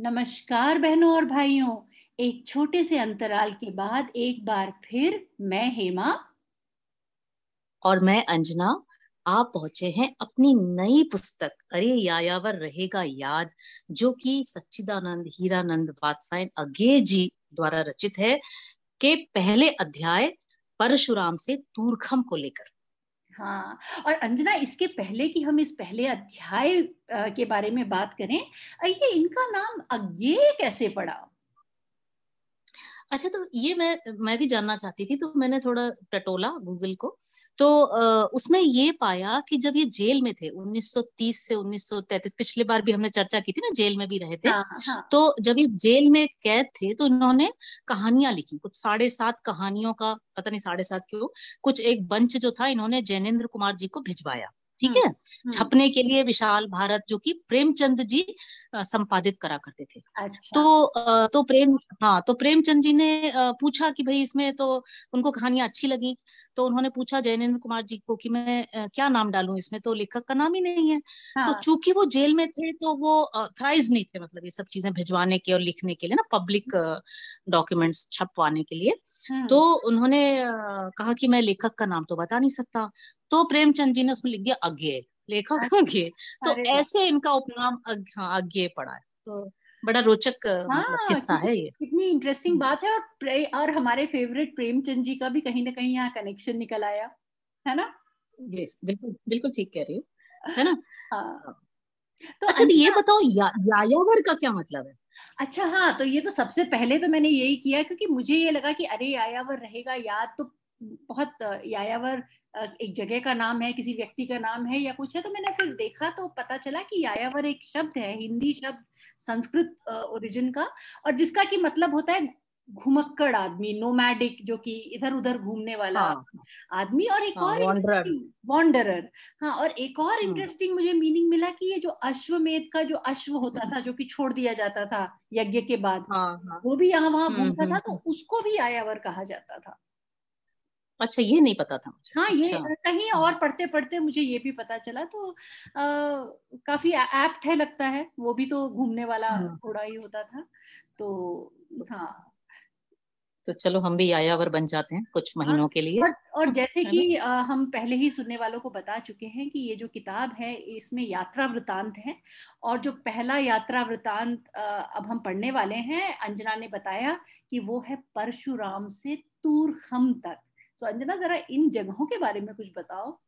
नमस्कार बहनों और भाइयों, एक छोटे से अंतराल के बाद एक बार फिर मैं हेमा। और मैं अंजना, आप पहुँचे हैं अपनी नई पुस्तक, अरे यायावर रहेगा याद, जो कि सच्चिदानंद, हीरानंद, वात्सायन अगे जी द्वारा रचित है, के पहले अध्याय परशुराम से तूरखम को लेकर। हाँ और अंजना, इसके पहले कि हम इस पहले अध्याय के बारे में बात करें ये इनका नाम अज्ञे कैसे पड़ा? अच्छा तो ये मैं मैं भी जानना चाहती थी तो मैंने थोड़ा टटोला गूगल को तो उसमें ये पाया कि जब ये जेल में थे 1930 से 1933 पिछले बार भी हमने चर्चा की थी ना जेल में भी रहे थे हाँ, हाँ. तो जब ये जेल में कैद थे तो इन्होंने कहानियाँ लिखी कुछ साढ़े सात कहानियों का पता नहीं साढ़े सात क्यों कुछ एक बंच जो था इन्होंने जैनेन्द्र कुमार जी को भिजवाया ठीक हम्म, है हम्म। छपने के लिए विशाल भारत जो कि प्रेमचंद जी संपादित करा करते थे अच्छा। तो तो प्रेम हाँ तो प्रेमचंद जी ने पूछा कि भाई इसमें तो उनको कहानियाँ अच्छी लगी तो उन्होंने पूछा जैनेन्द्र कुमार जी को कि मैं क्या नाम डालूं इसमें तो लेखक का नाम ही नहीं है तो हाँ। तो चूँकि वो जेल में थे तो वो थ्राइज नहीं थे मतलब ये सब चीज़ें भिजवाने के और लिखने के लिए ना पब्लिक डॉक्यूमेंट्स छपवाने के लिए। तो उन्होंने कहा कि मैं लेखक का नाम तो बता नहीं सकता तो प्रेमचंद जी ने उसमें लिख दिया अज्ञे लेखक। अज्ञे तो ऐसे इनका उपनाम हाँ अज्ञे पड़ा है। तो बड़ा रोचक हाँ, मतलब किस्सा है ये। कितनी इंटरेस्टिंग हम्म। बात है और और हमारे फेवरेट प्रेमचंद जी का भी कहीं ना कहीं यहाँ कनेक्शन निकल आया है ना? यस बिल्कुल बिल्कुल ठीक कह रही हो है ना? हाँ। तो अच्छा तो ये बताओ या, यायावर का क्या मतलब है? अच्छा हाँ तो ये तो सबसे पहले तो मैंने यही किया क्योंकि मुझे ये लगा कि अरे यायावर रहेगा याद तो बहुत यायावर एक जगह का नाम है किसी व्यक्ति का नाम है या कुछ है तो मैंने फिर देखा तो पता चला कि यायावर एक शब्द है हिंदी शब्द संस्कृत ओरिजिन का और जिसका की मतलब होता है घुमक्कड़ आदमी नोमैडिक जो कि इधर उधर घूमने वाला हाँ, आदमी और एक हाँ, और वॉन्डरर हाँ और एक और इंटरेस्टिंग हम्म। मुझे मीनिंग मिला कि ये जो अश्वमेध का जो अश्व होता था जो कि छोड़ दिया जाता था यज्ञ के बाद हाँ, हाँ, वो भी यहाँ वहाँ हम्म, घूमता था हम्म, तो उसको भी आयावर कहा जाता था। अच्छा ये नहीं पता था मुझे। हाँ अच्छा। ये कहीं और पढ़ते पढ़ते मुझे ये भी पता चला तो आ, काफ़ी एप्ट है लगता है वो भी तो घूमने वाला हाँ। घोड़ा ही होता था तो हाँ। तो चलो हम भी यायावर बन जाते हैं कुछ हाँ, महीनों के लिए। और, और जैसे कि आ, हम पहले ही सुनने वालों को बता चुके हैं कि ये जो किताब है इसमें यात्रा वृतांत है और जो पहला यात्रा वृतांत अब हम पढ़ने वाले हैं अंजना ने बताया कि वो है परशुराम से तूरखम तक। सो अंजना, जरा इन जगहों के बारे में कुछ बताओ।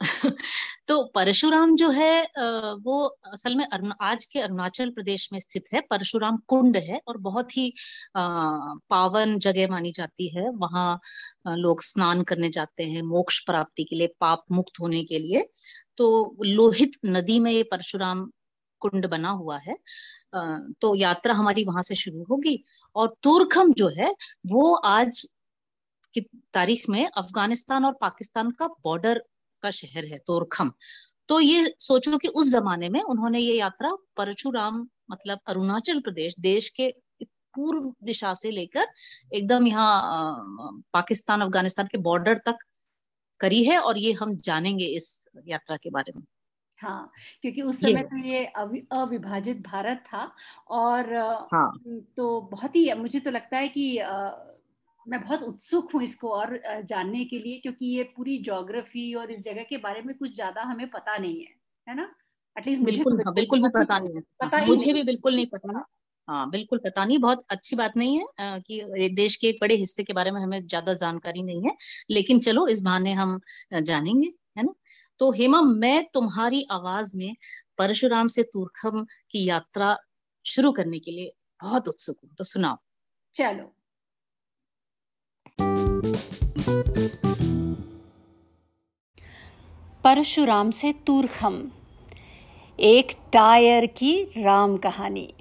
तो परशुराम जो है वो असल में आज के अरुणाचल प्रदेश में स्थित है। परशुराम कुंड है और बहुत ही पावन जगह मानी जाती है। वहाँ लोग स्नान करने जाते हैं मोक्ष प्राप्ति के लिए, पाप मुक्त होने के लिए। तो लोहित नदी में ये परशुराम कुंड बना हुआ है तो यात्रा हमारी वहाँ से शुरू होगी। और तुरखम जो है, वो आज की तारीख में अफ़गानिस्तान और पाकिस्तान का बॉर्डर का शहर है तोरखम तो ये सोचो कि उस जमाने में उन्होंने ये यात्रा परशुराम मतलब अरुणाचल प्रदेश, देश के पूर्व दिशा से लेकर एकदम यहाँ पाकिस्तान, अफ़गानिस्तान के बॉर्डर तक करी है और ये हम जानेंगे इस यात्रा के बारे में। हाँ क्योंकि उस समय तो ये अविभाजित भारत था और हाँ. तो बहुत ही मुझे तो लगता है कि मैं बहुत उत्सुक हूँ इसको और जानने के लिए क्योंकि ये पूरी जोग्राफी और इस जगह के बारे में कुछ ज़्यादा हमें पता नहीं है है ना? एटलीस्ट बिल्कुल हाँ, बिल्कुल भी पता नहीं है। पता मुझे भी बिल्कुल नहीं पता हाँ। बिल्कुल पता नहीं बहुत अच्छी बात नहीं है कि देश के एक बड़े हिस्से के बारे में हमें ज़्यादा जानकारी नहीं है लेकिन चलो इस बहाने हम जानेंगे है ना? तो हेमा मैं तुम्हारी आवाज़ में परशुराम से तुरखम की यात्रा शुरू करने के लिए बहुत उत्सुक हूँ। तो सुनाओ। चलो। परशुराम से तूरखम एक टायर की राम कहानी।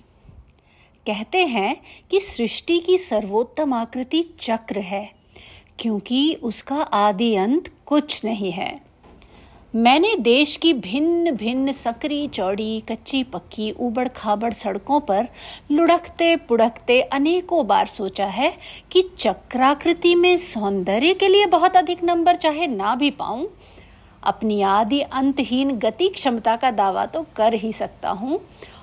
कहते हैं कि सृष्टि की सर्वोत्तम आकृति चक्र है क्योंकि उसका आदि अंत कुछ नहीं है। मैंने देश की भिन्न भिन्न सकरी चौड़ी, कच्ची पक्की, उबड़ खाबड़ सड़कों पर लुढ़कते पुढ़कते अनेकों बार सोचा है कि चक्राकृति में सौंदर्य के लिए बहुत अधिक नंबर चाहे ना भी पाऊँ। अपनी आदि अंतहीन गति क्षमता का दावा तो कर ही सकता हूँ।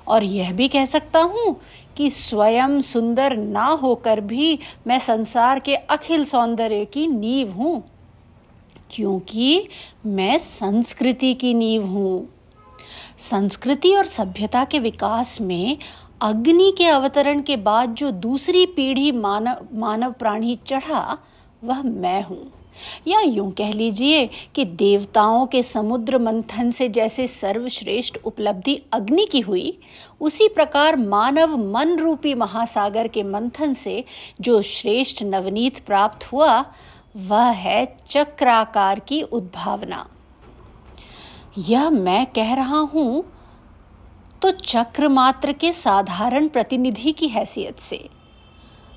और यह भी कह सकता हूँ कि स्वयं सुंदर ना होकर भी मैं संसार के अखिल सौंदर्य की नींव हूँ। क्योंकि मैं संस्कृति की नींव हूँ। संस्कृति और सभ्यता के विकास में अग्नि के अवतरण के बाद जो दूसरी पीढ़ी मानव मानव प्राणी चढ़ा, वह मैं हूँ। या यूँ कह लीजिए कि देवताओं के समुद्र मंथन से जैसे सर्वश्रेष्ठ उपलब्धि अग्नि की हुई, उसी प्रकार मानव मन रूपी महासागर के मंथन से जो श्रेष्ठ नवनीत प्राप्त हुआ वह है चक्राकार की उद्भावना। यह मैं कह रहा हूँ तो चक्र मात्र के साधारण प्रतिनिधि की हैसियत से।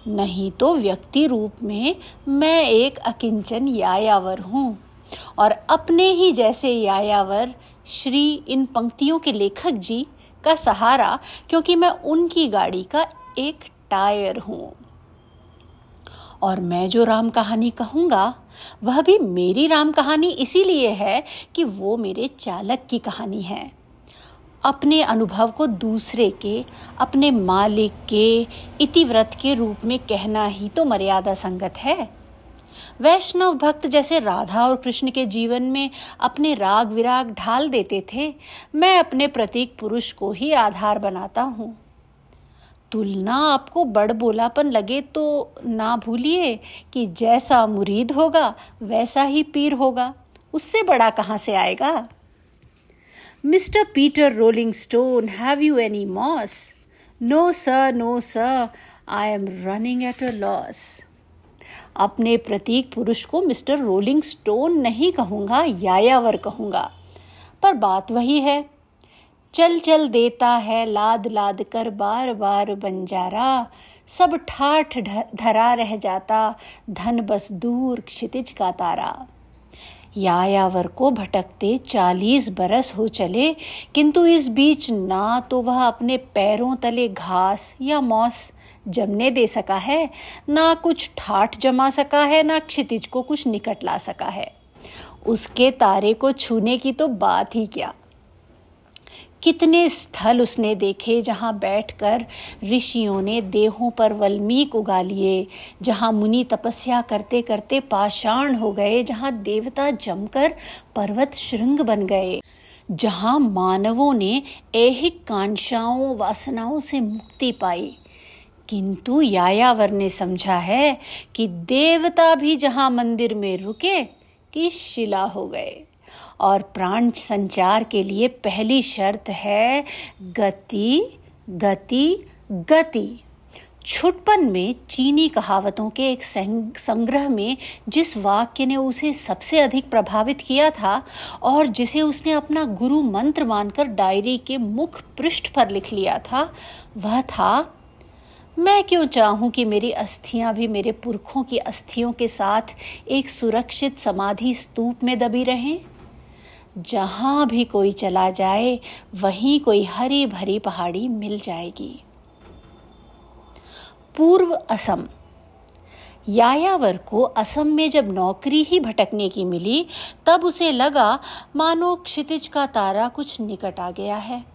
नहीं तो व्यक्ति रूप में मैं एक अकिंचन यायावर हूँ, और अपने ही जैसे यायावर श्री इन पंक्तियों के लेखक जी का सहारा, क्योंकि मैं उनकी गाड़ी का एक टायर हूँ। और मैं जो राम कहानी कहूँगा, वह भी मेरी राम कहानी इसीलिए है कि वो मेरे चालक की कहानी है। अपने अनुभव को दूसरे के, अपने मालिक के, इतिव्रत के रूप में कहना ही तो मर्यादा संगत है। वैष्णव भक्त जैसे राधा और कृष्ण के जीवन में अपने राग विराग ढाल देते थे, मैं अपने प्रतीक पुरुष को ही आधार बनाता हूँ। तुलना आपको बड़ बोलापन लगे तो ना भूलिए कि जैसा मुरीद होगा वैसा ही पीर होगा उससे बड़ा कहाँ से आएगा mister Peter rolling stone have you any moss? No, sir, no, sir. I am running at a loss. अपने प्रतीक पुरुष को मिस्टर रोलिंग स्टोन नहीं कहूँगा यायावर कहूँगा पर बात वही है चल चल देता है लाद लाद कर बार बार बंजारा। सब ठाठ धरा रह जाता, धन बस दूर क्षितिज का तारा। यायावर को भटकते चालीस बरस हो चले, किंतु इस बीच ना तो वह अपने पैरों तले घास या मौस जमने दे सका है, ना कुछ ठाठ जमा सका है, ना क्षितिज को कुछ निकट ला सका है। उसके तारे को छूने की तो बात ही क्या। कितने स्थल उसने देखे जहाँ बैठकर ऋषियों ने देहों पर वल्मीक उगा लिए, जहाँ मुनि तपस्या करते करते पाषाण हो गए, जहाँ देवता जमकर पर्वत श्रृंग बन गए, जहाँ मानवों ने ऐहिक कांक्षाओं वासनाओं से मुक्ति पाई। किंतु यायावर ने समझा है कि देवता भी जहाँ मंदिर में रुके, कि शिला हो गए। और प्राण संचार के लिए पहली शर्त है गति गति गति। छुटपन में चीनी कहावतों के एक संग्रह में जिस वाक्य ने उसे सबसे अधिक प्रभावित किया था और जिसे उसने अपना गुरु मंत्र मानकर डायरी के मुख पृष्ठ पर लिख लिया था, वह था, मैं क्यों चाहूँ कि मेरी अस्थियाँ भी मेरे पुरखों की अस्थियों के साथ एक सुरक्षित समाधि स्तूप में दबी रहें? जहाँ भी कोई चला जाए, वहीं कोई हरी भरी पहाड़ी मिल जाएगी। पूर्व असम। यायावर को असम में जब नौकरी ही भटकने की मिली, तब उसे लगा, मानो क्षितिज का तारा कुछ निकट आ गया है।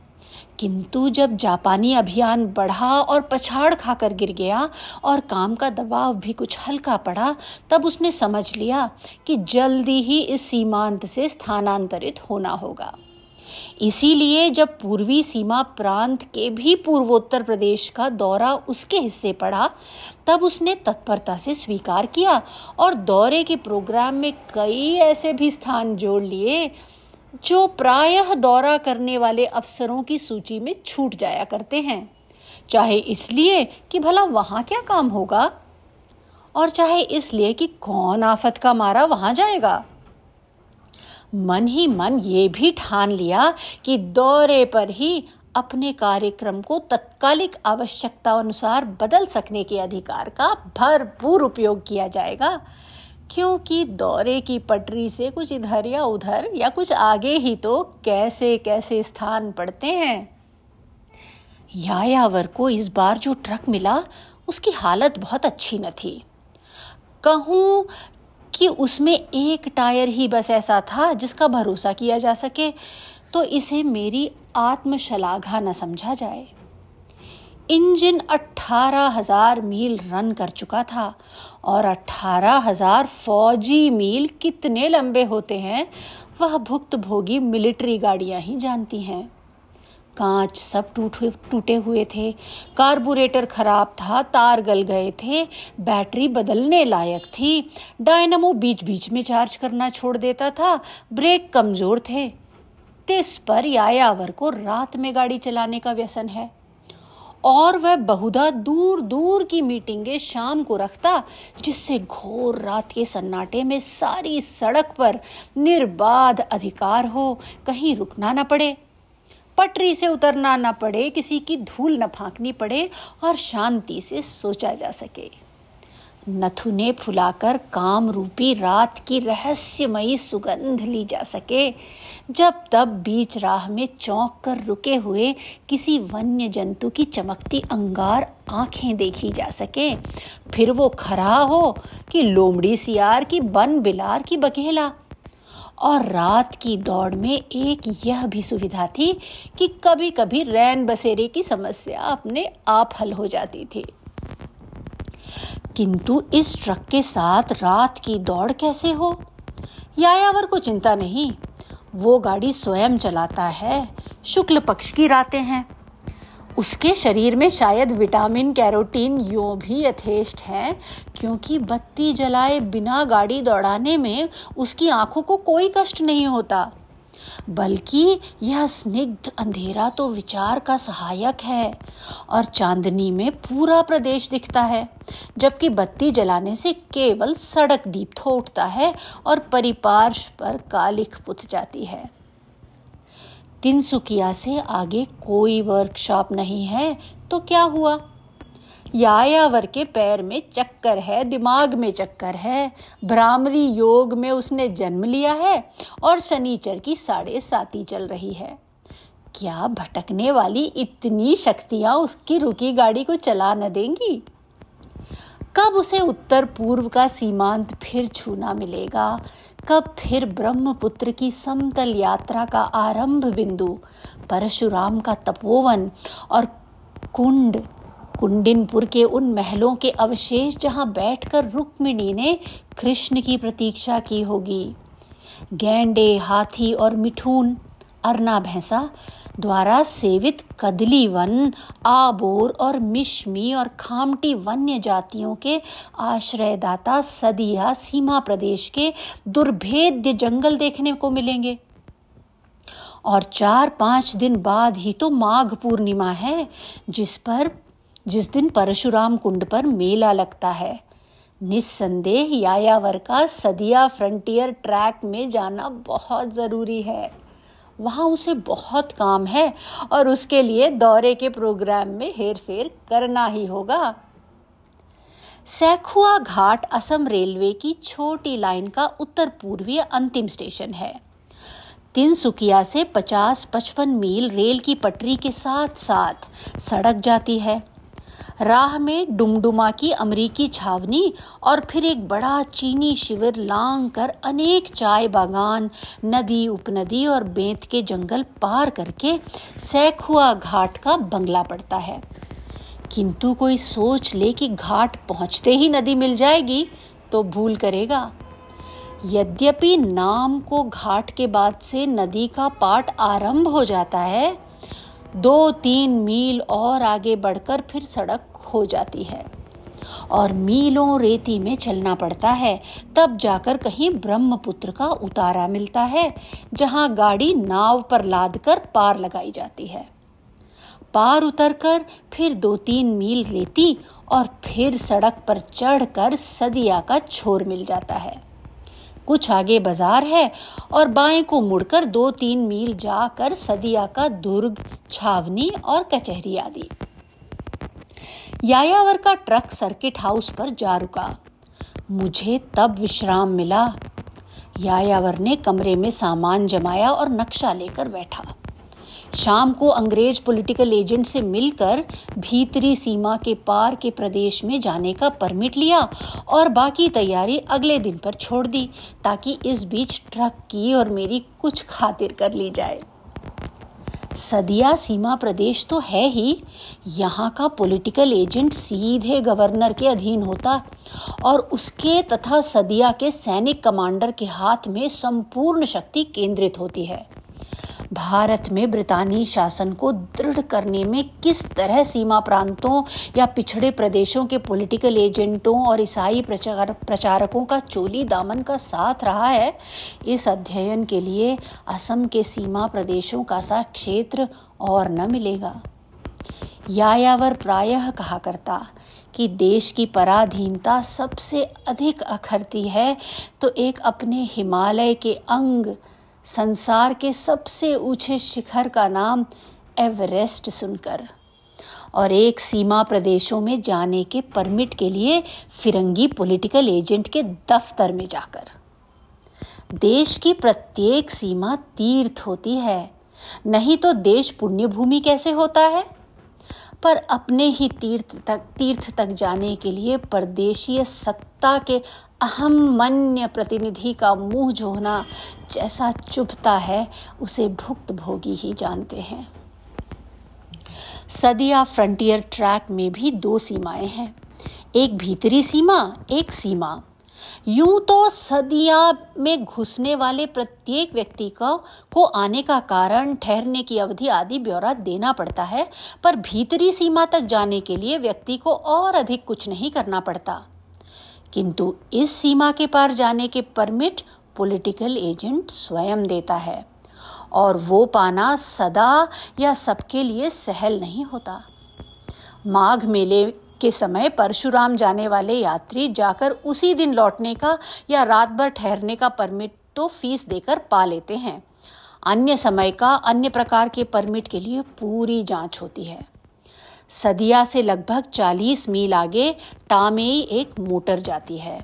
किंतु जब जापानी अभियान बढ़ा और पछाड़ खाकर गिर गया और काम का दबाव भी कुछ हल्का पड़ा, तब उसने समझ लिया कि जल्दी ही इस सीमांत से स्थानांतरित होना होगा। इसीलिए जब पूर्वी सीमा प्रांत के भी पूर्वोत्तर प्रदेश का दौरा उसके हिस्से पड़ा, तब उसने तत्परता से स्वीकार किया और दौरे के प्रोग्राम में कई ऐसे भी स्थान जोड़ लिए जो प्रायः दौरा करने वाले अफसरों की सूची में छूट जाया करते हैं। चाहे इसलिए कि भला वहाँ क्या काम होगा? और चाहे इसलिए कि कौन आफत का मारा वहाँ जाएगा? मन ही मन ये भी ठान लिया कि दौरे पर ही अपने कार्यक्रम को तत्कालिक आवश्यकता अनुसार बदल सकने के अधिकार का भरपूर उपयोग किया जाएगा। क्योंकि दौरे की पटरी से कुछ इधर या उधर या कुछ आगे ही तो कैसे कैसे स्थान पड़ते हैं। यायावर को इस बार जो ट्रक मिला, उसकी हालत बहुत अच्छी न थी। कहूँ कि उसमें एक टायर ही बस ऐसा था जिसका भरोसा किया जा सके तो इसे मेरी आत्मशलाघा न समझा जाए। इंजन अट्ठारह हज़ार मील रन कर चुका था और अट्ठारह हज़ार फौजी मील कितने लंबे होते हैं, वह भुक्त भोगी मिलिट्री गाड़ियाँ ही जानती हैं। कांच सब टूटे टूटे हुए थे, कार्बोरेटर खराब था, तार गल गए थे, बैटरी बदलने लायक थी, डायनमो बीच बीच में चार्ज करना छोड़ देता था, ब्रेक कमज़ोर थे। तिस पर यायावर को रात में गाड़ी चलाने का व्यसन है। और वह बहुधा दूर दूर की मीटिंगें शाम को रखता, जिससे घोर रात के सन्नाटे में सारी सड़क पर निर्बाध अधिकार हो, कहीं रुकना न पड़े। पटरी से उतरना न पड़े, किसी की धूल न फांकनी पड़े और शांति से सोचा जा सके। नथुने फुलाकर काम रूपी रात की रहस्यमयी सुगंध ली जा सके। जब तब बीच राह में चौंक कर रुके हुए किसी वन्य जंतु की चमकती अंगार आँखें देखी जा सके। फिर वो खरा हो कि लोमड़ी सियार की बन बिलार की बकेला और रात की दौड़ में एक यह भी सुविधा थी कि कभी कभी रैन बसेरे की समस्या अपने आप हल हो जाती थी। किंतु इस ट्रक के साथ रात की दौड़ कैसे हो? यायावर को चिंता नहीं। वो गाड़ी स्वयं चलाता है। शुक्ल पक्ष की रातें हैं। उसके शरीर में शायद विटामिन, कैरोटीन, यो भी यथेष्ट है, क्योंकि बत्ती जलाए बिना गाड़ी दौड़ाने में उसकी आँखों को कोई कष्ट नहीं होता। बल्कि यह स्निग्ध अंधेरा तो विचार का सहायक है। और चांदनी में पूरा प्रदेश दिखता है, जबकि बत्ती जलाने से केवल सड़क दीप्त हो उठता है और परिपार्श पर कालिख पुत जाती है। तिनसुकिया से आगे कोई वर्कशॉप नहीं है तो क्या हुआ? यायावर के पैर में चक्कर है, दिमाग में चक्कर है। भ्रामरी योग में उसने जन्म लिया है और शनिचर की साढ़े साती चल रही है। क्या भटकने वाली इतनी शक्तियाँ उसकी रुकी गाड़ी को चला न देंगी? कब उसे उत्तर पूर्व का सीमांत फिर छूना मिलेगा? कब फिर ब्रह्मपुत्र की समतल यात्रा का आरंभ बिंदु? परशुराम का तपोवन और कुंड कुंडिनपुर के उन महलों के अवशेष जहाँ बैठकर रुक्मिणी ने कृष्ण की प्रतीक्षा की होगी। गेंडे, हाथी और मिठून, अरना भैंसा द्वारा सेवित कदली वन आबोर और मिश्मी और खामटी वन्य जातियों के आश्रयदाता सदिया सीमा प्रदेश के दुर्भेद्य जंगल देखने को मिलेंगे। और चार पाँच दिन बाद ही तो माघ पूर्णिमा है, जिस पर जिस दिन परशुराम कुंड पर मेला लगता है, निस्संदेह यायावर का सदिया फ्रंटियर ट्रैक में जाना बहुत ज़रूरी है। वहाँ उसे बहुत काम है और उसके लिए दौरे के प्रोग्राम में हेर फेर करना ही होगा। सैखुआ घाट असम रेलवे की छोटी लाइन का उत्तर पूर्वीय अंतिम स्टेशन है। तिनसुकिया से 50-55 मील रेल की पटरी के साथ साथ सड़क जाती है। राह में डुमडुमा की अमरीकी छावनी और फिर एक बड़ा चीनी शिविर लांग कर अनेक चाय बागान, नदी, उपनदी और बेंत के जंगल पार करके सैखुआ घाट का बंगला पड़ता है। किंतु कोई सोच ले कि घाट पहुँचते ही नदी मिल जाएगी तो भूल करेगा। यद्यपि नाम को घाट के बाद से नदी का पाठ आरंभ हो जाता है दो तीन मील और आगे बढ़कर फिर सड़क खो जाती है। और मीलों रेती में चलना पड़ता है, तब जाकर कहीं ब्रह्मपुत्र का उतारा मिलता है, जहाँ गाड़ी नाव पर लाद कर पार लगाई जाती है। पार उतरकर फिर दो तीन मील रेती और फिर सड़क पर चढ़कर सदिया का छोर मिल जाता है। कुछ आगे बाज़ार है और बाएँ को मुड़कर दो तीन मील जाकर सदिया का दुर्ग, छावनी और कचहरी आदि। यायावर का ट्रक सर्किट हाउस पर जा रुका। मुझे तब विश्राम मिला। यायावर ने कमरे में सामान जमाया और नक्शा लेकर बैठा। शाम को अंग्रेज़ पॉलिटिकल एजेंट से मिलकर भीतरी सीमा के पार के प्रदेश में जाने का परमिट लिया और बाकी तैयारी अगले दिन पर छोड़ दी, ताकि इस बीच ट्रक की और मेरी कुछ खातिर कर ली जाए। सदिया सीमा प्रदेश तो है ही, यहाँ का पॉलिटिकल एजेंट सीधे गवर्नर के अधीन होता और उसके तथा सदिया के सैनिक कमांडर के हाथ में संपूर्ण शक्ति केंद्रित होती है। भारत में ब्रितानी शासन को दृढ़ करने में किस तरह सीमा प्रांतों या पिछड़े प्रदेशों के पॉलिटिकल एजेंटों और ईसाई प्रचार, प्रचारकों का चोली दामन का साथ रहा है? इस अध्ययन के लिए असम के सीमा प्रदेशों का सा क्षेत्र और न मिलेगा। यायावर प्रायः कहा करता कि देश की पराधीनता सबसे अधिक अखरती है तो एक अपने हिमालय के अंग संसार के सबसे ऊँचे शिखर का नाम एवरेस्ट सुनकर और एक सीमा प्रदेशों में जाने के परमिट के लिए फिरंगी पॉलिटिकल एजेंट के दफ्तर में जाकर। देश की प्रत्येक सीमा तीर्थ होती है। नहीं तो देश पुण्य भूमि कैसे होता है? पर अपने ही तीर्थ तक तीर्थ तक जाने के लिए परदेशीय सत्ता के अहम मन्य प्रतिनिधि का मुँह जोहना जैसा चुभता है, उसे भुक्त भोगी ही जानते हैं। सदिया फ्रंटियर ट्रैक में भी दो सीमाएँ हैं। एक भीतरी सीमा, एक सीमा। यूँ तो सदिया में घुसने वाले प्रत्येक व्यक्ति को को आने का कारण ठहरने की अवधि आदि ब्यौरा देना पड़ता है, पर भीतरी सीमा तक जाने के लिए व्यक्ति को और अधिक कुछ नहीं करना पड़ता। किंतु इस सीमा के पार जाने के परमिट पॉलिटिकल एजेंट स्वयं देता है, और वो पाना सदा या सबके लिए सहल नहीं होता। माघ मेले के समय परशुराम जाने वाले यात्री जाकर उसी दिन लौटने का या रात भर ठहरने का परमिट तो फ़ीस देकर पा लेते हैं। अन्य समय का, अन्य प्रकार के परमिट के लिए पूरी जाँच होती है। सदिया से लगभग 40 मील आगे टामेई एक मोटर जाती है।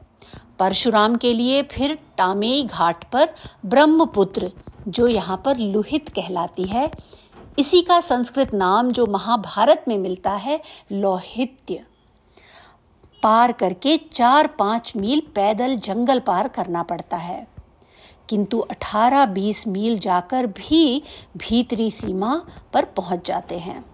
परशुराम के लिए फिर टामेई घाट पर ब्रह्मपुत्र, जो यहाँ पर लुहित कहलाती है इसी का संस्कृत नाम जो महाभारत में मिलता है, लौहित्य। पार करके चार पाँच मील पैदल जंगल पार करना पड़ता है। किंतु 18-20 मील जाकर भी भीतरी सीमा पर पहुँच जाते हैं।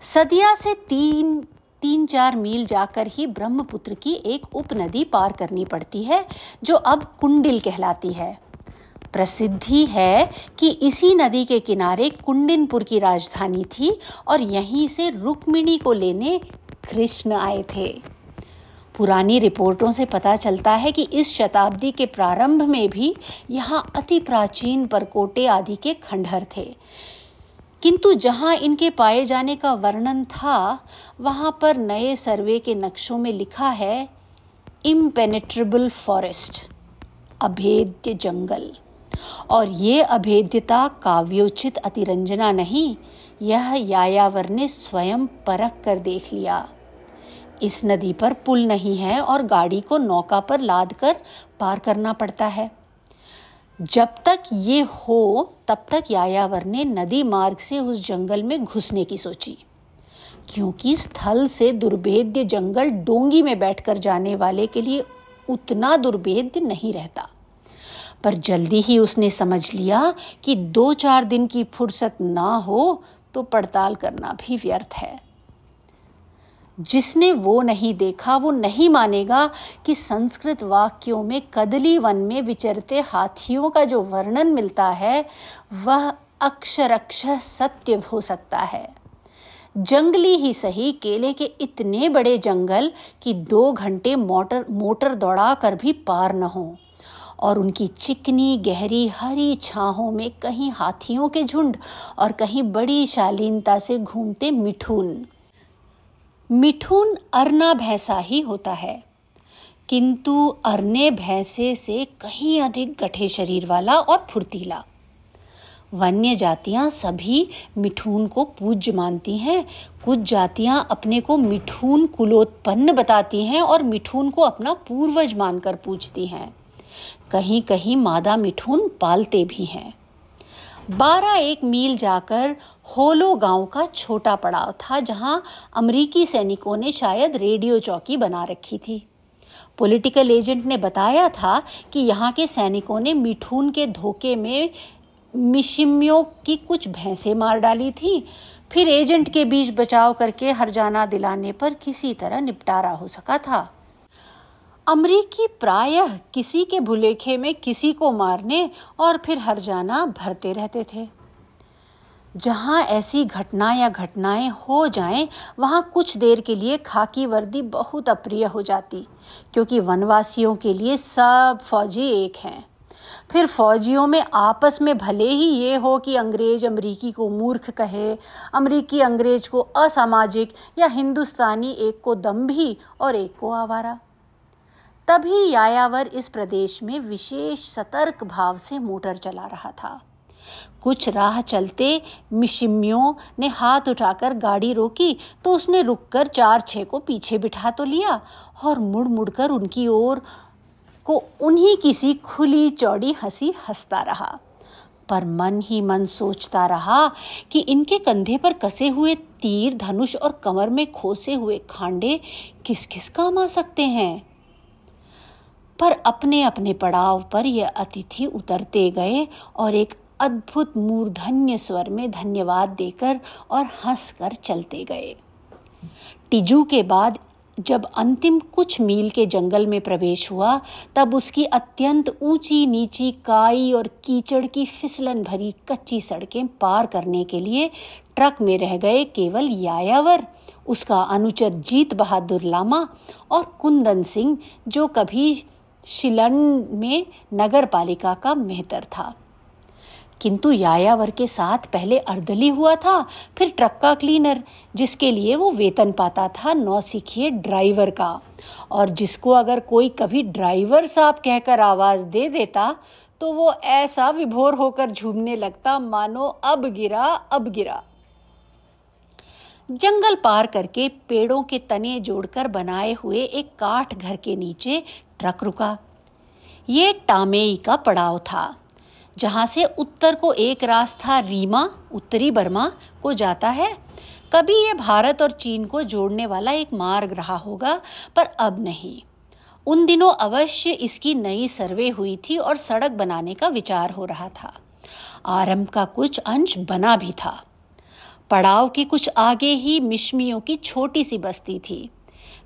सदिया से तीन तीन चार मील जाकर ही ब्रह्मपुत्र की एक उपनदी पार करनी पड़ती है, जो अब कुंडिल कहलाती है। प्रसिद्धि है कि इसी नदी के किनारे कुंडिनपुर की राजधानी थी और यहीं से रुक्मिणी को लेने कृष्ण आए थे। पुरानी रिपोर्टों से पता चलता है कि इस शताब्दी के प्रारंभ में भी यहाँ अति प्राचीन परकोटे आदि के खंडहर थे। किंतु जहाँ इनके पाए जाने का वर्णन था, वहाँ पर नए सर्वे के नक्शों में लिखा है, इम्पेनेट्रेबल फॉरेस्ट, अभेद्य जंगल। और ये अभेद्यता काव्योचित अतिरंजना नहीं, यह यायावर ने स्वयं परख कर देख लिया। इस नदी पर पुल नहीं है और गाड़ी को नौका पर लाद कर पार करना पड़ता है। जब तक ये हो, तब तक यायावर ने नदी मार्ग से उस जंगल में घुसने की सोची। क्योंकि स्थल से दुर्भेद्य जंगल डोंगी में बैठकर जाने वाले के लिए उतना दुर्भेद्य नहीं रहता। पर जल्दी ही उसने समझ लिया कि दो चार दिन की फुर्सत ना हो तो पड़ताल करना भी व्यर्थ है। जिसने वो नहीं देखा, वो नहीं मानेगा कि संस्कृत वाक्यों में कदली वन में विचरते हाथियों का जो वर्णन मिलता है, वह अक्षर अक्षर सत्य हो सकता है। जंगली ही सही, केले के इतने बड़े जंगल कि दो घंटे मोटर मोटर दौड़ा कर भी पार न हो। और उनकी चिकनी, गहरी, हरी छाहों में कहीं हाथियों के झुंड और कहीं बड़ी शालीनता से घूमते मिठून। मिठून अरना भैंसा ही होता है। किंतु अरने भैंसे से कहीं अधिक गठे शरीर वाला और फुर्तीला। वन्य जातियाँ सभी मिठून को पूज्य मानती हैं। कुछ जातियाँ अपने को मिठून कुलोत्पन्न बताती हैं और मिठून को अपना पूर्वज मानकर पूछती हैं। कहीं कहीं मादा मिठून पालते भी हैं। बारह एक मील जाकर होलो गाँव का छोटा पड़ाव था, जहाँ अमरीकी सैनिकों ने शायद रेडियो चौकी बना रखी थी। पॉलिटिकल एजेंट ने बताया था कि यहाँ के सैनिकों ने मिठून के धोखे में मिशिमियों की कुछ भैंसें मार डाली थी। फिर एजेंट के बीच बचाव करके हरजाना दिलाने पर किसी तरह निपटारा हो सका था। अमरीकी प्रायः किसी के भुलेखे में किसी को मारने और फिर हर जाना भरते रहते थे। जहाँ ऐसी घटना या घटनाएँ हो जाएँ, वहाँ कुछ देर के लिए खाकी वर्दी बहुत अप्रिय हो जाती, क्योंकि वनवासियों के लिए सब फौजी एक हैं। फिर फौजियों में आपस में भले ही ये हो कि अंग्रेज़ अमरीकी को मूर्ख कहे, अमरीकी अंग्रेज़ को असामाजिक या हिंदुस्तानी एक को दम्भी और एक को आवारा। तभी यायावर इस प्रदेश में विशेष सतर्क भाव से मोटर चला रहा था। कुछ राह चलते मिशिमियों ने हाथ उठाकर गाड़ी रोकी तो उसने रुककर चार छह को पीछे बिठा तो लिया और मुड़ मुड़कर उनकी ओर को उन्हीं किसी खुली चौड़ी हँसी हंसता रहा। पर मन ही मन सोचता रहा कि इनके कंधे पर कसे हुए तीर, धनुष और कमर में खोसे हुए खांडे किस किस काम आ सकते हैं। पर अपने अपने पड़ाव पर यह अतिथि उतरते गए और एक अद्भुत मूर्धन्य स्वर में धन्यवाद देकर और हंसकर चलते गए। टिजू के बाद जब अंतिम कुछ मील के जंगल में प्रवेश हुआ, तब उसकी अत्यंत ऊँची नीची काई और कीचड़ की फिसलन भरी कच्ची सड़कें पार करने के लिए ट्रक में रह गए केवल यायावर, उसका अनुचर जीत बहादुर लामा और कुंदन सिंह, जो कभी शिलन में नगर पालिका का मेहतर था। किंतु यायावर के साथ पहले अर्दली हुआ था, फिर ट्रक का क्लीनर, जिसके लिए वो वेतन पाता था नौसिखिए ड्राइवर का। और जिसको अगर कोई कभी ड्राइवर साहब कहकर आवाज़ दे देता तो वो ऐसा विभोर होकर झूमने लगता, मानो अब गिरा अब गिरा। जंगल पार करके पेड़ों के तने जोड़कर बनाए हुए एक काठ घर के नीचे ट्रक रुका ये टामेई का पड़ाव था, जहाँ से उत्तर को एक रास्ता रीमा, उत्तरी बर्मा को जाता है। कभी ये भारत और चीन को जोड़ने वाला एक मार्ग रहा होगा, पर अब नहीं। उन दिनों अवश्य इसकी नई सर्वे हुई थी और सड़क बनाने का विचार हो रहा था। आरंभ का कुछ अंश बना भी था। पड़ाव के कुछ आगे ही मिशमियों की छोटी सी बस्ती थी।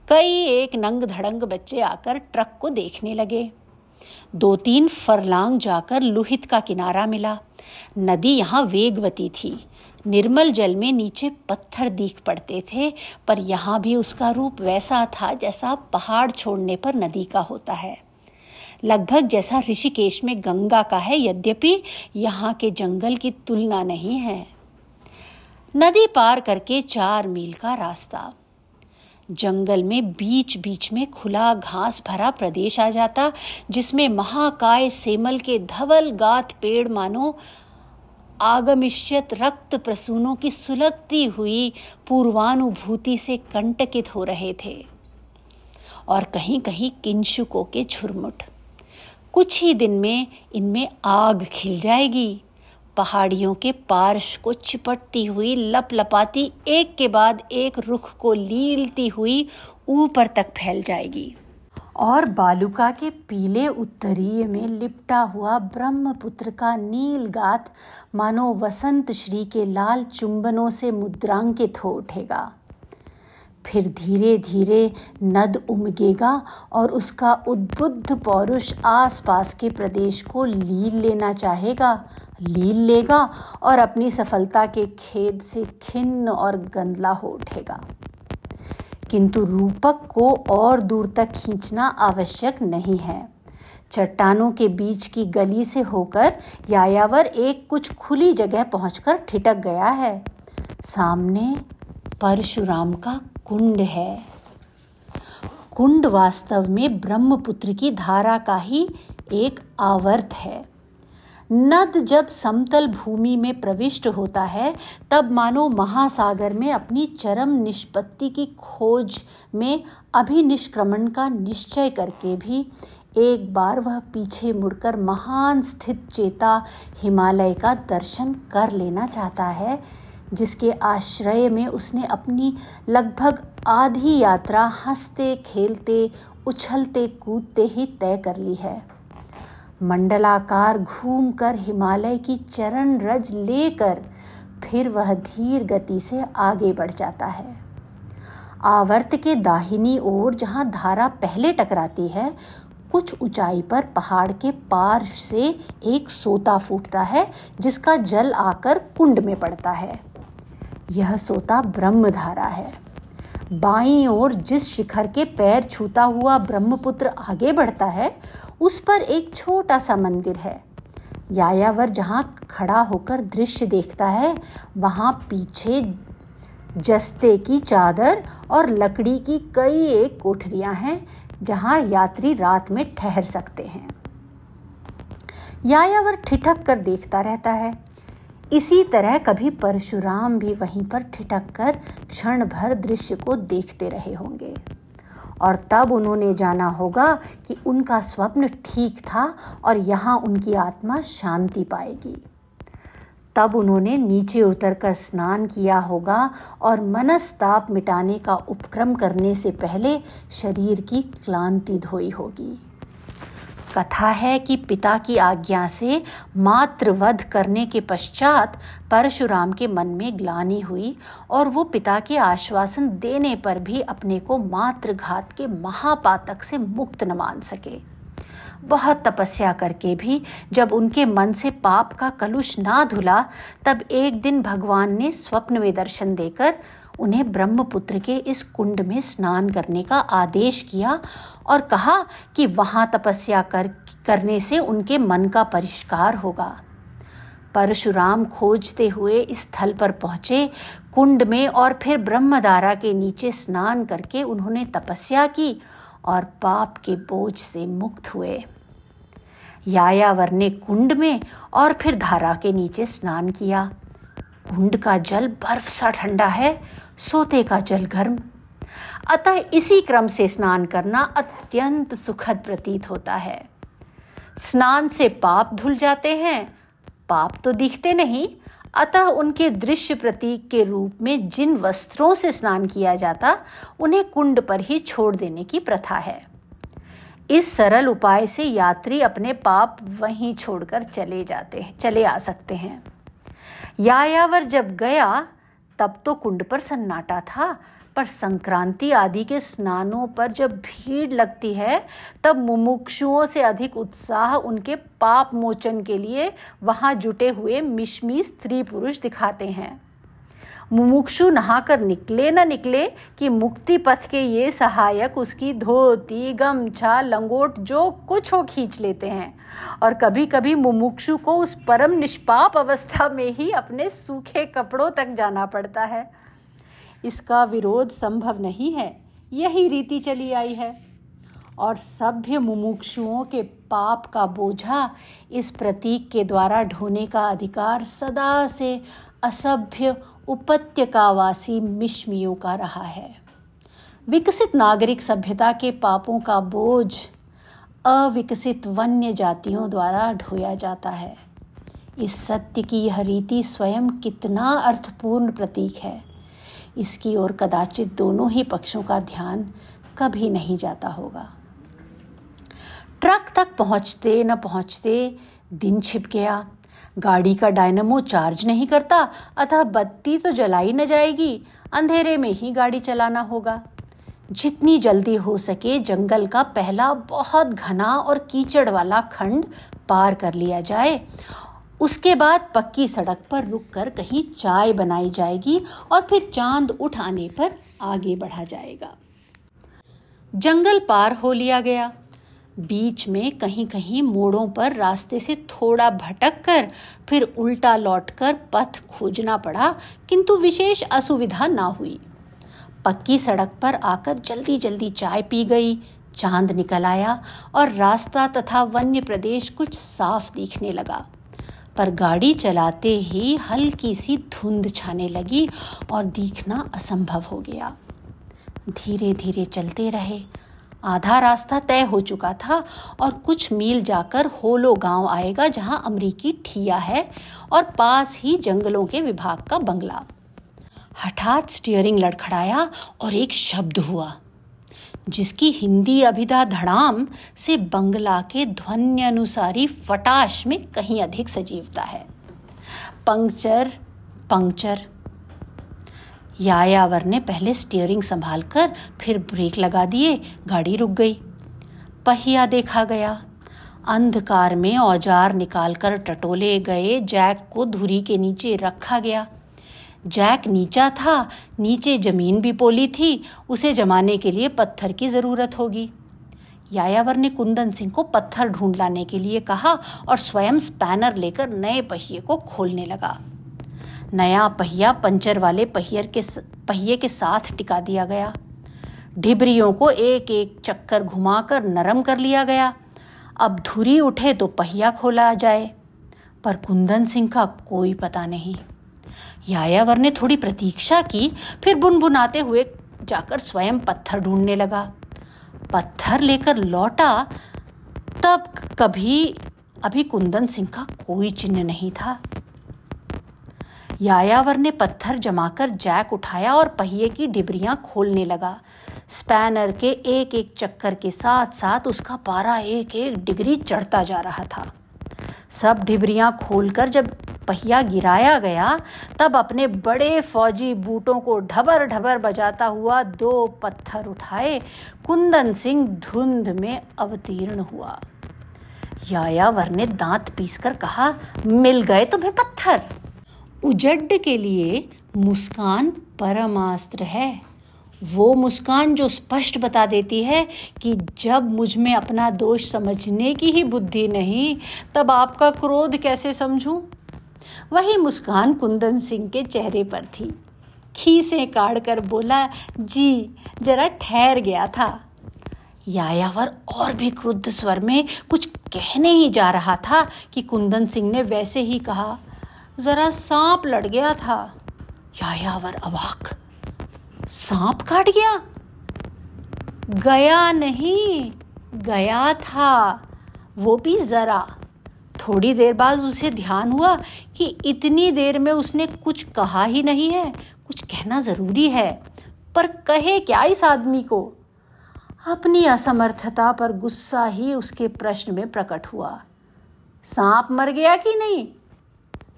कई एक नंग धड़ंग बच्चे आकर ट्रक को देखने लगे। दो तीन फरलांग जाकर लुहित का किनारा मिला। नदी यहाँ वेगवती थी। निर्मल जल में नीचे पत्थर दीख पड़ते थे, पर यहाँ भी उसका रूप वैसा था जैसा पहाड़ छोड़ने पर नदी का होता है। लगभग जैसा ऋषिकेश में गंगा का है, यद्यपि यहाँ के जंगल की तुलना नहीं है। नदी पार करके चार मील का रास्ता। जंगल में बीच बीच में खुला घास भरा प्रदेश आ जाता, जिसमें महाकाय सेमल के धवल गात पेड़ मानो आगमिष्यत रक्त प्रसूनों की सुलगती हुई पूर्वानुभूति से कंटकित हो रहे थे। और कहीं कहीं किंशुकों के झुरमुट। कुछ ही दिन में इनमें आग खिल जाएगी। पहाड़ियों के पार्श को चिपटती हुई लप लपाती एक के बाद एक रुख को लीलती हुई ऊपर तक फैल जाएगी। और बालुका के पीले उत्तरीय में लिपटा हुआ ब्रह्मपुत्र का नील गात मानो वसंत श्री के लाल चुंबनों से मुद्रांकित हो उठेगा। फिर धीरे धीरे नद उमगेगा और उसका उद्बुद्ध पौरुष आसपास के प्रदेश को लील लेना चाहेगा। लील लेगा और अपनी सफलता के खेद से खिन्न और गंदला हो उठेगा। किंतु रूपक को और दूर तक खींचना आवश्यक नहीं है। चट्टानों के बीच की गली से होकर यायावर एक कुछ खुली जगह पहुंचकर ठिटक गया है। सामने परशुराम का कुंड है। कुंड वास्तव में ब्रह्मपुत्र की धारा का ही एक आवर्त है। नद जब समतल भूमि में प्रविष्ट होता है, तब मानो महासागर में अपनी चरम निष्पत्ति की खोज में अभिनिष्क्रमण का निश्चय करके भी एक बार वह पीछे मुड़कर महान स्थित चेता हिमालय का दर्शन कर लेना चाहता है, जिसके आश्रय में उसने अपनी लगभग आधी यात्रा हँसते, खेलते, उछलते, कूदते ही तय कर ली है। मंडलाकार घूमकर हिमालय की चरण रज लेकर फिर वह धीर गति से आगे बढ़ जाता है। आवर्त के दाहिनी ओर जहाँ धारा पहले टकराती है, कुछ ऊंचाई पर पहाड़ के पार से एक सोता फूटता है, जिसका जल आकर कुंड में पड़ता है। यह सोता ब्रह्मधारा है। बाईं ओर जिस शिखर के पैर छूता हुआ ब्रह्मपुत्र आगे बढ़ता है, उस पर एक छोटा सा मंदिर है। यायावर जहाँ खड़ा होकर दृश्य देखता है, वहाँ पीछे जस्ते की चादर और लकड़ी की कई एक कोठरियाँ हैं, जहाँ यात्री रात में ठहर सकते हैं। यायावर ठिठक कर देखता रहता है। इसी तरह कभी परशुराम भी वहीं पर ठिठक कर क्षण भर दृश्य को देखते रहे होंगे। और तब उन्होंने जाना होगा कि उनका स्वप्न ठीक था और यहाँ उनकी आत्मा शांति पाएगी। तब उन्होंने नीचे उतरकर स्नान किया होगा और मनस्ताप मिटाने का उपक्रम करने से पहले शरीर की क्लांति धोई होगी। कथा है कि पिता की आज्ञा से मात्र वध करने के पश्चात परशुराम के मन में ग्लानी हुई और वो पिता के आश्वासन देने पर भी अपने को मात्र घात के महापातक से मुक्त न मान सके। बहुत तपस्या करके भी जब उनके मन से पाप का कलुष ना धुला, तब एक दिन भगवान ने स्वप्न में दर्शन देकर उन्हें ब्रह्मपुत्र के इस कुंड में स्नान करने का आदेश किया और कहा कि वहाँ तपस्या कर, करने से उनके मन का परिष्कार होगा। परशुराम खोजते हुए इस स्थल पर पहुँचे कुंड में और फिर ब्रह्मदारा के नीचे स्नान करके उन्होंने तपस्या की और पाप के बोझ से मुक्त हुए। यायावर ने कुंड में और फिर धारा के नीचे स्नान किया। कुंड का जल बर्फ़ सा ठंडा है, सोते का जल गर्म। अतः इसी क्रम से स्नान करना अत्यंत सुखद प्रतीत होता है। स्नान से पाप धुल जाते हैं, पाप तो दिखते नहीं। अतः उनके दृश्य प्रतीक के रूप में जिन वस्त्रों से स्नान किया जाता, उन्हें कुंड पर ही छोड़ देने की प्रथा है। इस सरल उपाय से यात्री अपने पाप वहीं छोड़कर चले जाते हैं, चले आ सकते हैं। यायावर जब गया, तब तो कुंड पर सन्नाटा था, पर संक्रांति आदि के स्नानों पर जब भीड़ लगती है, तब मुमुक्षुओं से अधिक उत्साह उनके पाप मोचन के लिए वहाँ जुटे हुए मिशमी स्त्री पुरुष दिखाते हैं। मुमुक्षु नहाकर निकले न निकले कि मुक्ति पथ के ये सहायक उसकी धोती, गमछा, लंगोट, जो कुछ हो खींच लेते हैं। और कभी कभी मुमुक्षु को उस परम निष्पाप अवस्था में ही अपने सूखे कपड़ों तक जाना पड़ता है। इसका विरोध संभव नहीं है। यही रीति चली आई है। और सभ्य मुमुक्षुओं के पाप का बोझा इस प्रतीक के द्वारा ढोने का अधिकार सदा से असभ्य उपत्यकावासी मिश्मियों का रहा है। विकसित नागरिक सभ्यता के पापों का बोझ अविकसित वन्य जातियों द्वारा ढोया जाता है। इस सत्य की यह रीति स्वयं कितना अर्थपूर्ण प्रतीक है। इसकी ओर कदाचित दोनों ही पक्षों का ध्यान कभी नहीं जाता होगा। ट्रक तक पहुँचते न पहुँचते दिन छिप गया गाड़ी का डायनमो चार्ज नहीं करता, अतः बत्ती तो जलाई न जाएगी, अंधेरे में ही गाड़ी चलाना होगा। जितनी जल्दी हो सके जंगल का पहला बहुत घना और कीचड़ वाला खंड पार कर लिया जाए। उसके बाद पक्की सड़क पर रुककर कहीं चाय बनाई जाएगी और फिर चाँद उठाने पर आगे बढ़ा जाएगा। जंगल पार हो लिया गया। बीच में कहीं कहीं मोड़ों पर रास्ते से थोड़ा भटक कर फिर उल्टा लौटकर पथ खोजना पड़ा, किंतु विशेष असुविधा ना हुई। पक्की सड़क पर आकर जल्दी जल्दी चाय पी गई, चाँद निकल आया और रास्ता तथा वन्य प्रदेश कुछ साफ़ दिखने लगा। पर गाड़ी चलाते ही हल्की सी धुंध छाने लगी और दिखना असंभव हो गया। धीरे धीरे चलते रहे आधा रास्ता तय हो चुका था और कुछ मील जाकर होलो गाँव आएगा जहाँ अमरीकी ठिया है और पास ही जंगलों के विभाग का बंगला। हठात स्टीयरिंग लड़खड़ाया और एक शब्द हुआ, जिसकी हिंदी अभिधा धड़ाम से बंगला के ध्वनि अनुसारी फटाश में कहीं अधिक सजीवता है। पंक्चर पंक्चर यायावर ने पहले स्टीयरिंग संभालकर फिर ब्रेक लगा दिए, गाड़ी रुक गई। पहिया देखा गया। अंधकार में औज़ार निकालकर टटोले गए, जैक को धुरी के नीचे रखा गया। जैक नीचा था, नीचे ज़मीन भी पोली थी, उसे जमाने के लिए पत्थर की ज़रूरत होगी। यायावर ने कुंदन सिंह को पत्थर ढूंढ लाने के लिए कहा और स्वयं स्पैनर लेकर नए पहिए को खोलने लगा। नया पहिया पंचर वाले पहियर के पहिए के साथ टिका दिया गया। ढिबरियों को एक एक चक्कर घुमाकर नरम कर लिया गया। अब धुरी उठे तो पहिया खोला जाए। पर कुंदन सिंह का कोई पता नहीं। यायावर ने थोड़ी प्रतीक्षा की, फिर बुनबुनाते हुए जाकर स्वयं पत्थर ढूँढने लगा। पत्थर लेकर लौटा, तब कभी, अभी कुंदन सिंह का कोई चिन्ह नहीं था। यायावर ने पत्थर जमाकर जैक उठाया और पहिए की डिबरियाँ खोलने लगा। स्पैनर के एक एक चक्कर के साथ साथ उसका पारा एक एक डिग्री चढ़ता जा रहा था। सब डिबरियाँ खोलकर जब पहिया गिराया गया, तब अपने बड़े फौजी बूटों को ढबर ढबर बजाता हुआ दो पत्थर उठाए। कुंदन सिंह धुंध में अवतीर्ण हुआ। यायावर ने दांत पीसकर कहा, मिल गए तुम्हें पत्थर? उजड्ड के लिए मुस्कान परमास्त्र है। वो मुस्कान जो स्पष्ट बता देती है कि जब मुझमें अपना दोष समझने की ही बुद्धि नहीं, तब आपका क्रोध कैसे समझूं? वही मुस्कान कुंदन सिंह के चेहरे पर थी। खीसे काट कर बोला, जी, जरा ठहर गया था। यायावर और भी क्रुद्ध स्वर में कुछ कहने ही जा रहा था कि कुंदन सिंह ने वैसे ही कहा जरा सांप लड़ गया था। यायावर अवाक। सांप काट गया। गया नहीं, गया था। वो भी जरा। थोड़ी देर बाद उसे ध्यान हुआ कि इतनी देर में उसने कुछ कहा ही नहीं है, कुछ कहना ज़रूरी है। पर कहे क्या इस आदमी को? अपनी असमर्थता पर गुस्सा ही उसके प्रश्न में प्रकट हुआ। सांप मर गया कि नहीं?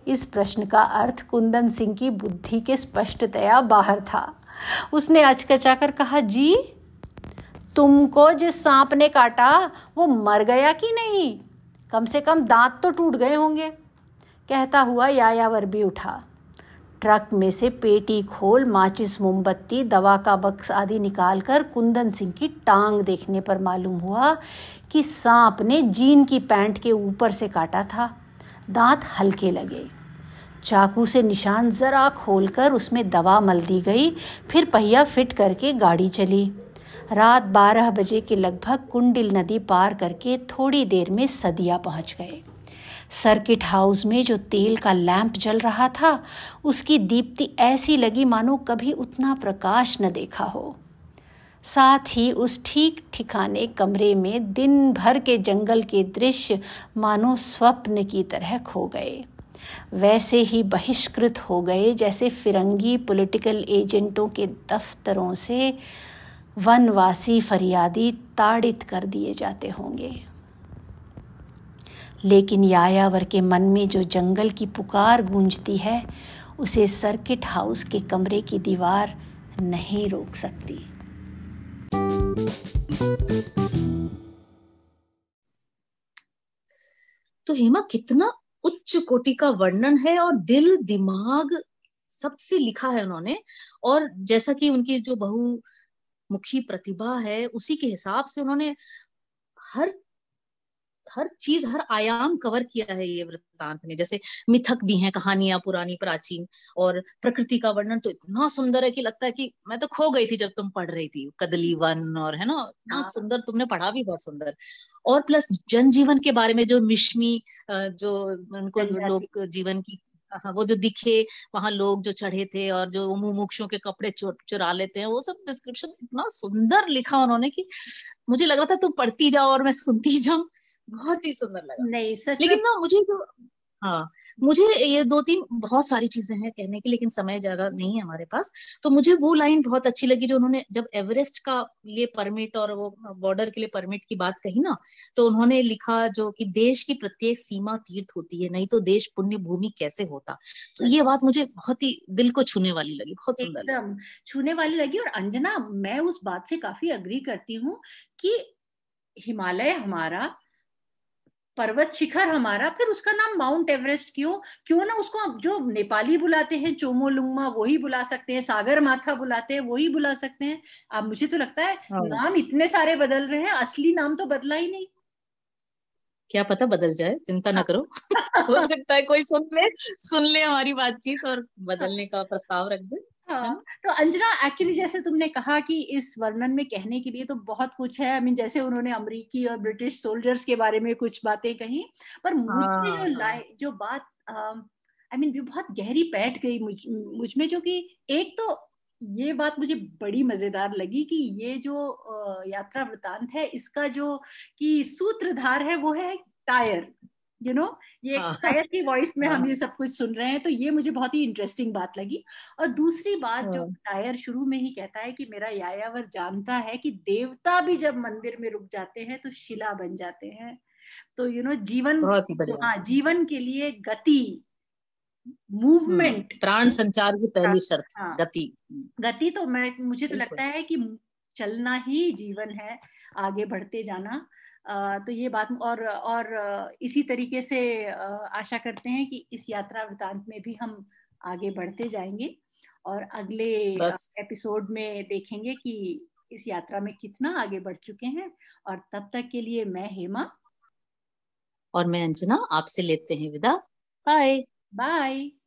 इस प्रश्न का अर्थ कुंदन सिंह की बुद्धि के स्पष्टतया बाहर था। उसने अचकचाकर कहा, जी, तुमको जिस सांप ने काटा, वो मर गया कि नहीं? कम से कम दांत तो टूट गए होंगे। कहता हुआ यायावर भी उठा। ट्रक में से पेटी खोल, माचिस, मोमबत्ती, दवा का बक्स आदि निकालकर कुंदन सिंह की टांग देखने पर मालूम हुआ कि सांप ने जीन की पैंट के ऊपर से काटा था। दांत हल्के लगे। चाकू से निशान ज़रा खोलकर उसमें दवा मल दी गई, फिर पहिया फिट करके गाड़ी चली। रात बारह बजे के लगभग कुंडिल नदी पार करके थोड़ी देर में सदिया पहुँच गए। सर्किट हाउस में जो तेल का लैंप जल रहा था, उसकी दीप्ति ऐसी लगी मानो कभी उतना प्रकाश न देखा हो। साथ ही उस ठीक ठिकाने कमरे में दिन भर के जंगल के दृश्य मानो स्वप्न की तरह खो गए। वैसे ही बहिष्कृत हो गए जैसे फिरंगी पॉलिटिकल एजेंटों के दफ्तरों से वनवासी फरियादी ताड़ित कर दिए जाते होंगे। लेकिन यायावर के मन में जो जंगल की पुकार गूंजती है, उसे सर्किट हाउस के कमरे की दीवार नहीं रोक सकती। तो हेमा, कितना उच्च कोटि का वर्णन है और दिल, दिमाग सबसे लिखा है उन्होंने। और जैसा कि उनकी जो बहुमुखी प्रतिभा है, उसी के हिसाब से उन्होंने हर हर चीज़ हर आयाम कवर किया है ये वृत्तांत में जैसे मिथक भी हैं कहानियाँ पुरानी प्राचीन और प्रकृति का वर्णन तो इतना सुंदर है कि लगता है कि मैं तो खो गई थी जब तुम पढ़ रही थी। कदली वन और है ना? इतना हाँ। सुंदर तुमने पढ़ा भी बहुत सुंदर। और प्लस जनजीवन के बारे में जो मिश्मी जो उनको लोग जीवन की हाँ वो जो दिखे वहाँ लोग जो चढ़े थे और जो मुमुक्षों के कपड़े चुरा लेते हैं वो सब डिस्क्रिप्शन इतना सुंदर लिखा उन्होंने कि मुझे लग रहा था तुम पढ़ती जाओ और मैं सुनती जाऊँ। बहुत ही सुंदर लगा। नहीं सच लेकिन ना मुझे जो हाँ। मुझे ये दो तीन बहुत सारी चीज़ें हैं कहने की लेकिन समय ज़्यादा नहीं है हमारे पास। तो मुझे वो लाइन बहुत अच्छी लगी जो उन्होंने जब एवरेस्ट का लिए परमिट और वो बॉर्डर के लिए परमिट की बात कही ना तो उन्होंने लिखा जो कि देश की प्रत्येक सीमा तीर्थ होती है नहीं तो देश पुण्य भूमि कैसे होता? तो ये बात मुझे बहुत ही दिल को छूने वाली लगी बहुत सुंदर छूने वाली लगी और अंजना मैं उस बात से काफ़ी अग्री करती हूँ कि हिमालय हमारा पर्वत शिखर हमारा फिर उसका नाम माउंट एवरेस्ट क्यों? क्यों ना उसको जो नेपाली बुलाते हैं चोमोलुंगमा वही बुला सकते हैं सागर माथा बुलाते हैं वही बुला सकते हैं। अब मुझे तो लगता है हाँ। नाम इतने सारे बदल रहे हैं असली नाम तो बदला ही नहीं। क्या पता बदल जाए चिंता ना हाँ। करो। हो सकता है कोई सुन ले सुन ले हमारी बातचीत और बदलने का प्रस्ताव रख दे। हाँ तो अंजना एक्चुअली जैसे तुमने कहा कि इस वर्णन में कहने के लिए तो बहुत कुछ है। आई I मीन mean, जैसे उन्होंने अमेरिकी और ब्रिटिश सोल्जर्स के बारे में कुछ बातें कही पर मुझे जो हाँ, हाँ। जो बात आई मीन बहुत गहरी बैठ गई मुझ मुझमें जो कि एक तो ये बात मुझे बड़ी मज़ेदार लगी कि ये जो यात्रा वृतांत है इसका जो कि सूत्रधार है वो है टायर। यू नो ये हाँ। की वॉइस में हम हाँ। ये सब कुछ सुन रहे हैं तो ये मुझे बहुत ही इंटरेस्टिंग बात लगी। और दूसरी बात जो टायर हाँ। शुरू में ही कहता है कि मेरा यायावर जानता है कि देवता भी जब मंदिर में रुक जाते हैं तो शिला बन जाते हैं। तो यू नो जीवन हाँ जीवन के लिए गति मूवमेंट हम्म, प्राण संचार की पहली शर्त हाँ, गति। गति तो मैं मुझे तो लगता है कि चलना ही जीवन है आगे बढ़ते जाना। तो ये बात और और इसी तरीके से आशा करते हैं कि इस यात्रा वृतांत में भी हम आगे बढ़ते जाएँगे और अगले एपिसोड में देखेंगे कि इस यात्रा में कितना आगे बढ़ चुके हैं। और तब तक के लिए मैं हेमा। और मैं अंजना आपसे लेते हैं विदा। बाय। बाय।